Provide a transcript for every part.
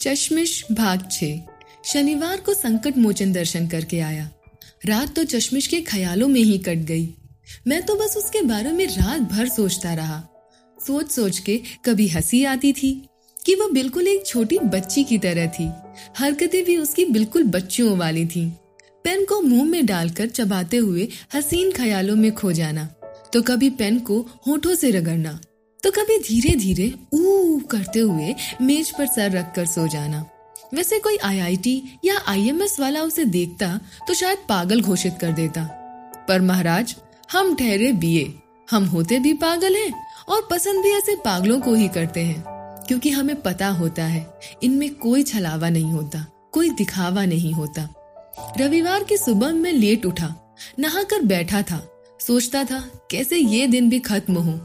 चश्मिश भाग छ। शनिवार को संकट मोचन दर्शन करके आया। रात तो चश्मिश के ख्यालों में ही कट गई। मैं तो बस उसके बारे में रात भर सोचता रहा। सोच सोच के कभी हँसी आती थी कि वो बिल्कुल एक छोटी बच्ची की तरह थी। हरकतें भी उसकी बिल्कुल बच्चियों वाली थी। पेन को मुँह में डालकर चबाते हुए हसीन ख्यालों में खो जाना। तो कभी पेन को होठों से रगड़ना। तो कभी धीरे धीरे ऊ करते हुए मेज पर सर रखकर सो जाना। वैसे कोई आईआईटी या आईएमएस वाला उसे देखता तो शायद पागल घोषित कर देता। पर महाराज, हम ठहरे बीए। हम होते भी पागल हैं और पसंद भी ऐसे पागलों को ही करते हैं। क्योंकि हमें पता होता है, इनमें कोई छलावा नहीं होता, कोई दिखावा नहीं होता। रविवार की सुबह में लेट उठा नहा कर बैठा था, सोचता था, कैसे ये दिन भी खत्म हो।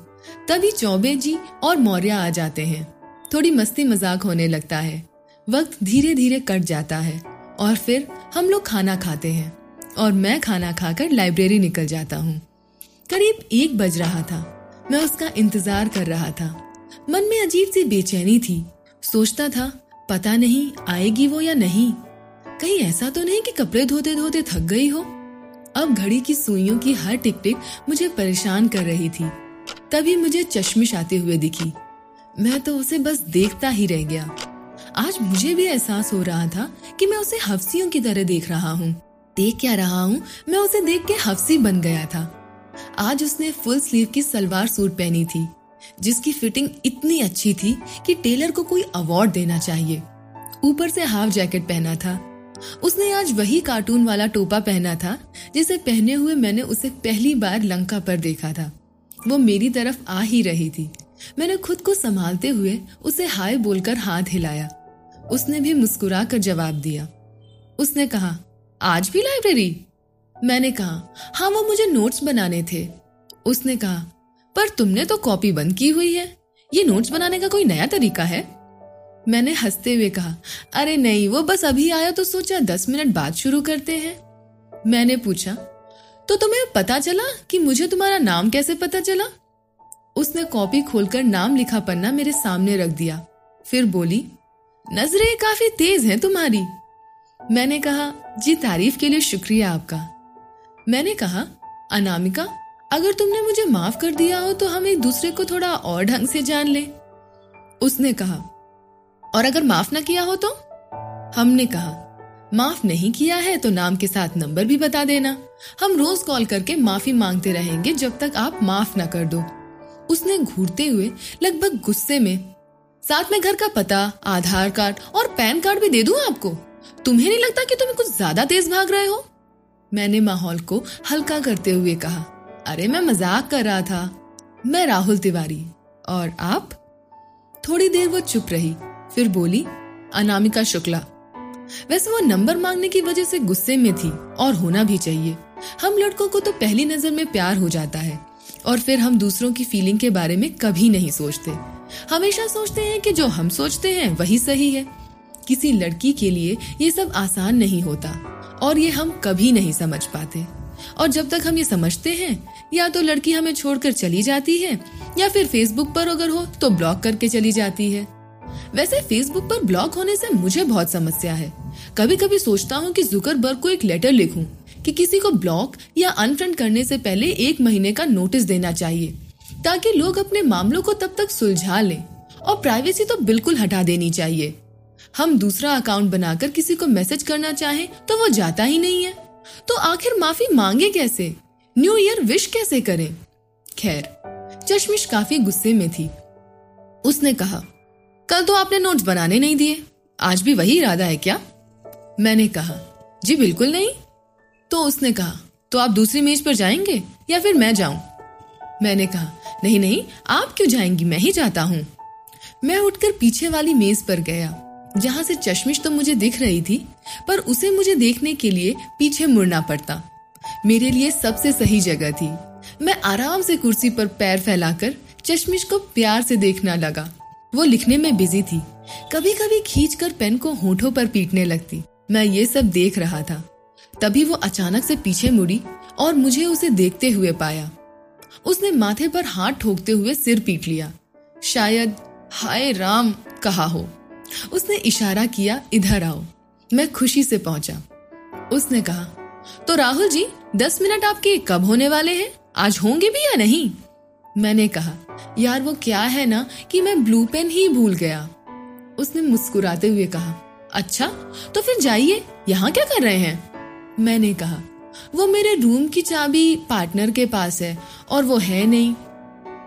तभी चौबे जी और मौर्य आ जाते हैं। थोड़ी मस्ती मज़ाक होने लगता है। वक्त धीरे धीरे कट जाता है और फिर हम लोग खाना खाते हैं और मैं खाना खाकर लाइब्रेरी निकल जाता हूँ। करीब एक बज रहा था। मैं उसका इंतज़ार कर रहा था। मन में अजीब सी बेचैनी थी। सोचता था, पता नहीं, आएगी वो या नहीं? कहीं ऐसा तो नहीं कि कपड़े धोते धोते थक गई हो? अब घड़ी की सुइयों की हर टिक टिक मुझे परेशान कर रही थी। तभी मुझे चश्मिश आते हुए दिखी। मैं तो उसे बस देखता ही रह गया। आज मुझे भी एहसास हो रहा था कि मैं उसे हफ्सियों की तरह देख रहा हूँ। देख क्या रहा हूँ? मैं उसे देख के हफ्सी बन गया था। आज उसने फुल स्लीव की सलवार सूट पहनी थी, जिसकी फिटिंग इतनी अच्छी थी कि टेलर को कोई अवार्ड देना चाहिए। ऊपर से हाफ़ जैकेट पहना था। उसने आज वही कार्टून वाला टोपा पहना था, जिसे पहने हुए मैंने उसे पहली बार लंका पर देखा था। वो मेरी तरफ़ आ ही रही थी। मैंने खुद को संभालते हुए उसे हाय बोलकर हाथ हिलाया। उसने भी मुस्कुरा कर जवाब दिया। उसने कहा, आज भी लाइब्रेरी? मैंने कहा हाँ वो मुझे नोट्स बनाने थे। उसने कहा, पर तुमने तो कॉपी बंद की हुई है। ये नोट्स बनाने का कोई नया तरीका है? मैंने हँसते हुए कहा, अरे नहीं, वो बस अभी आया तो सोचा दस मिनट बाद शुरू करते हैं। मैंने पूछा तो तुम्हें पता चला कि मुझे तुम्हारा नाम कैसे पता चला? उसने कॉपी खोलकर नाम लिखा पन्ना मेरे सामने रख दिया। फिर बोली, नज़रें काफ़ी तेज हैं तुम्हारी। मैंने कहा, जी, तारीफ़ के लिए शुक्रिया आपका। मैंने कहा, अनामिका, अगर तुमने मुझे माफ़ कर दिया हो तो हम एक दूसरे को थोड़ा और ढंग से जान ले। उसने कहा, और अगर माफ़ ना किया हो तो? हमने कहा माफ़ नहीं किया है तो नाम के साथ नंबर भी बता देना। हम रोज कॉल करके माफ़ी मांगते रहेंगे जब तक आप माफ़ ना कर दो। उसने घूरते हुए लगभग गुस्से में, साथ में घर का पता, आधार कार्ड और पैन कार्ड भी दे दूँ आपको? तुम्हें नहीं लगता कि तुम कुछ ज़्यादा तेज भाग रहे हो? मैंने माहौल को हल्का करते हुए कहा, अरे, मैं मज़ाक कर रहा था। मैं राहुल तिवारी और आप? थोड़ी देर वो चुप रही, फिर बोली, अनामिका शुक्ला वैसे वो नंबर मांगने की वजह से गुस्से में थी और होना भी चाहिए। हम लड़कों को तो पहली नज़र में प्यार हो जाता है और फिर हम दूसरों की फीलिंग के बारे में कभी नहीं सोचते। हमेशा सोचते हैं कि जो हम सोचते हैं वही सही है। किसी लड़की के लिए ये सब आसान नहीं होता और ये हम कभी नहीं समझ पाते। और जब तक हम ये समझते हैं, या तो लड़की हमें छोड़कर चली जाती है, या फिर फेसबुक पर अगर हो तो ब्लॉक करके चली जाती है। वैसे फेसबुक पर ब्लॉक होने से मुझे बहुत समस्या है। कभी कभी सोचता हूँ कि जुकरबर्ग को एक लेटर लिखूं कि किसी को ब्लॉक या अनफ्रेंड करने से पहले एक महीने का नोटिस देना चाहिए, ताकि लोग अपने मामलों को तब तक सुलझा लें और प्राइवेसी तो बिल्कुल हटा देनी चाहिए। हम दूसरा अकाउंट बनाकर किसी को मैसेज करना चाहें तो वो जाता ही नहीं है। तो आखिर माफ़ी मांगे कैसे? न्यू ईयर विश कैसे करें? खैर, चश्मिश काफ़ी गुस्से में थी। उसने कहा कल तो आपने नोट्स बनाने नहीं दिए। आज भी वही इरादा है क्या? मैंने कहा, जी, बिल्कुल नहीं। तो उसने कहा तो आप दूसरी मेज पर जाएँगे या फिर मैं जाऊँ? मैंने कहा, नहीं नहीं, आप क्यों जाएँगी? मैं ही जाता हूँ। मैं उठकर पीछे वाली मेज पर गया, जहाँ से चश्मिश तो मुझे दिख रही थी, पर उसे मुझे देखने के लिए पीछे मुड़ना पड़ता। मेरे लिए सबसे सही जगह थी। मैं आराम से कुर्सी पर पैर फैलाकर चश्मिश को प्यार से देखना लगा। वो लिखने में बिज़ी थी। कभी कभी खींच कर पेन को होठों पर पीटने लगती। मैं ये सब देख रहा था। तभी वो अचानक से पीछे मुड़ी और मुझे उसे देखते हुए पाया। उसने माथे पर हाथ ठोकते हुए सिर पीट लिया। शायद, हाय राम, कहा हो। उसने इशारा किया, इधर आओ। मैं खुशी से पहुँचा। उसने कहा तो राहुल जी, दस मिनट आपके कब होने वाले हैं? आज होंगे भी या नहीं? मैंने कहा, यार, वो क्या है ना कि मैं ब्लू पेन ही भूल गया? उसने मुस्कुराते हुए कहा अच्छा तो फिर जाइए, यहाँ क्या कर रहे हैं? मैंने कहा, वो मेरे रूम की चाबी पार्टनर के पास है और वो है नहीं.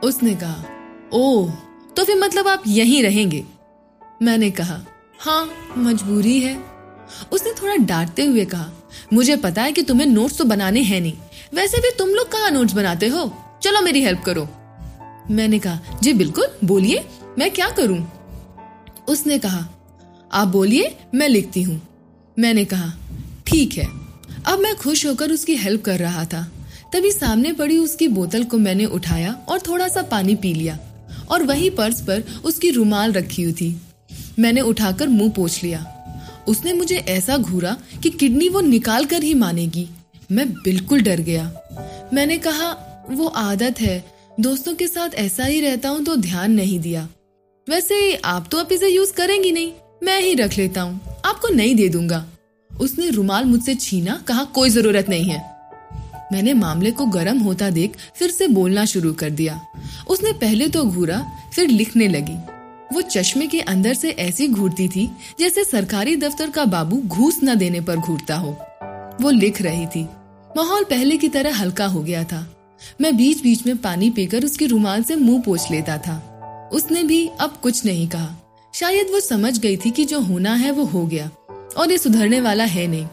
उसने कहा, ओह तो फिर मतलब आप यहीं रहेंगे? मैंने कहा हाँ मजबूरी है। उसने थोड़ा डांटते हुए कहा, मुझे पता है कि तुम्हें नोट्स तो बनाने हैं नहीं। वैसे भी तुम लोग कहाँ नोट्स बनाते हो? चलो मेरी हेल्प करो। मैंने कहा, जी, बिल्कुल, बोलिए, मैं क्या करूँ? उसने कहा, आप बोलिए, मैं लिखती हूँ। मैंने कहा, ठीक है। अब मैं खुश होकर उसकी हेल्प कर रहा था। तभी सामने पड़ी उसकी बोतल को मैंने उठाया और थोड़ा सा पानी पी लिया और वही पर्स पर उसकी रुमाल रखी हुई थी। मैंने उठाकर मुँह पोछ लिया। उसने मुझे ऐसा घूरा कि किडनी वो निकाल कर ही मानेगी। मैं बिल्कुल डर गया। मैंने कहा, वो आदत है दोस्तों के साथ ऐसा ही रहता हूँ तो ध्यान नहीं दिया। वैसे आप तो अब इसे यूज़ करेंगी नहीं, मैं ही रख लेता हूँ। आपको नहीं दे दूँगा। उसने रुमाल मुझसे छीना, कहा, कोई ज़रूरत नहीं है। मैंने मामले को गर्म होता देख फिर से बोलना शुरू कर दिया। उसने पहले तो घूरा, फिर लिखने लगी। वो चश्मे के अंदर से ऐसी घूरती थी, जैसे सरकारी दफ्तर का बाबू घूस न देने पर घूरता हो। वो लिख रही थी, माहौल पहले की तरह हल्का हो गया था। मैं बीच बीच में पानी पीकर उसकी रुमाल से मुँह पोछ लेता था। उसने भी अब कुछ नहीं कहा। शायद वो समझ गई थी कि जो होना है वो हो गया, और ये सुधरने वाला है नहीं।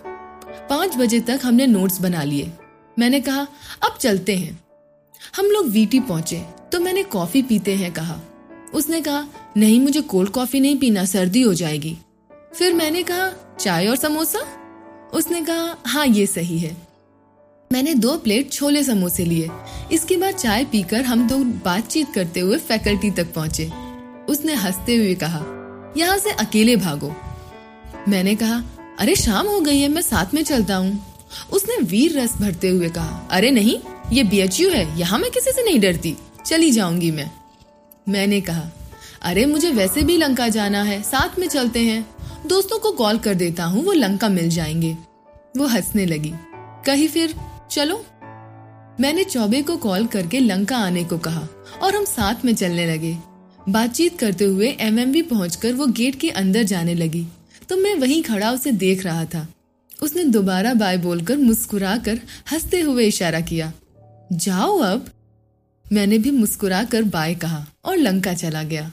पाँच बजे तक हमने नोट्स बना लिए। मैंने कहा, अब चलते हैं। हम लोग वीटी पहुँचे तो मैंने कॉफ़ी पीते हैं कहा। उसने कहा, नहीं, मुझे कोल्ड कॉफ़ी नहीं पीना, सर्दी हो जाएगी। फिर मैंने कहा, चाय और समोसा? उसने कहा हाँ ये सही है। मैंने दो प्लेट छोले समोसे लिए। इसके बाद चाय पीकर हम दो बातचीत करते हुए फैकल्टी तक पहुँचे। उसने हँसते हुए कहा, यहाँ से अकेले भागो। मैंने कहा, अरे, शाम हो गई है, मैं साथ में चलता हूँ। उसने वीर रस भरते हुए कहा, अरे, नहीं, ये बीएचयू है, यहाँ मैं किसी से नहीं डरती, चली जाऊँगी मैं। मैंने कहा, अरे, मुझे वैसे भी लंका जाना है, साथ में चलते हैं। दोस्तों को कॉल कर देता हूँ, वो लंका मिल जाएँगे। वो हंसने लगी। कही फिर चलो। मैंने चौबे को कॉल करके लंका आने को कहा और हम साथ में चलने लगे। बातचीत करते हुए एमएमवी पहुंचकर वो गेट के अंदर जाने लगी। तो मैं वहीं खड़ा उसे देख रहा था। उसने दोबारा बाय बोलकर मुस्कुरा कर हँसते हुए इशारा किया, जाओ अब। मैंने भी मुस्कुरा कर बाय कहा और लंका चला गया।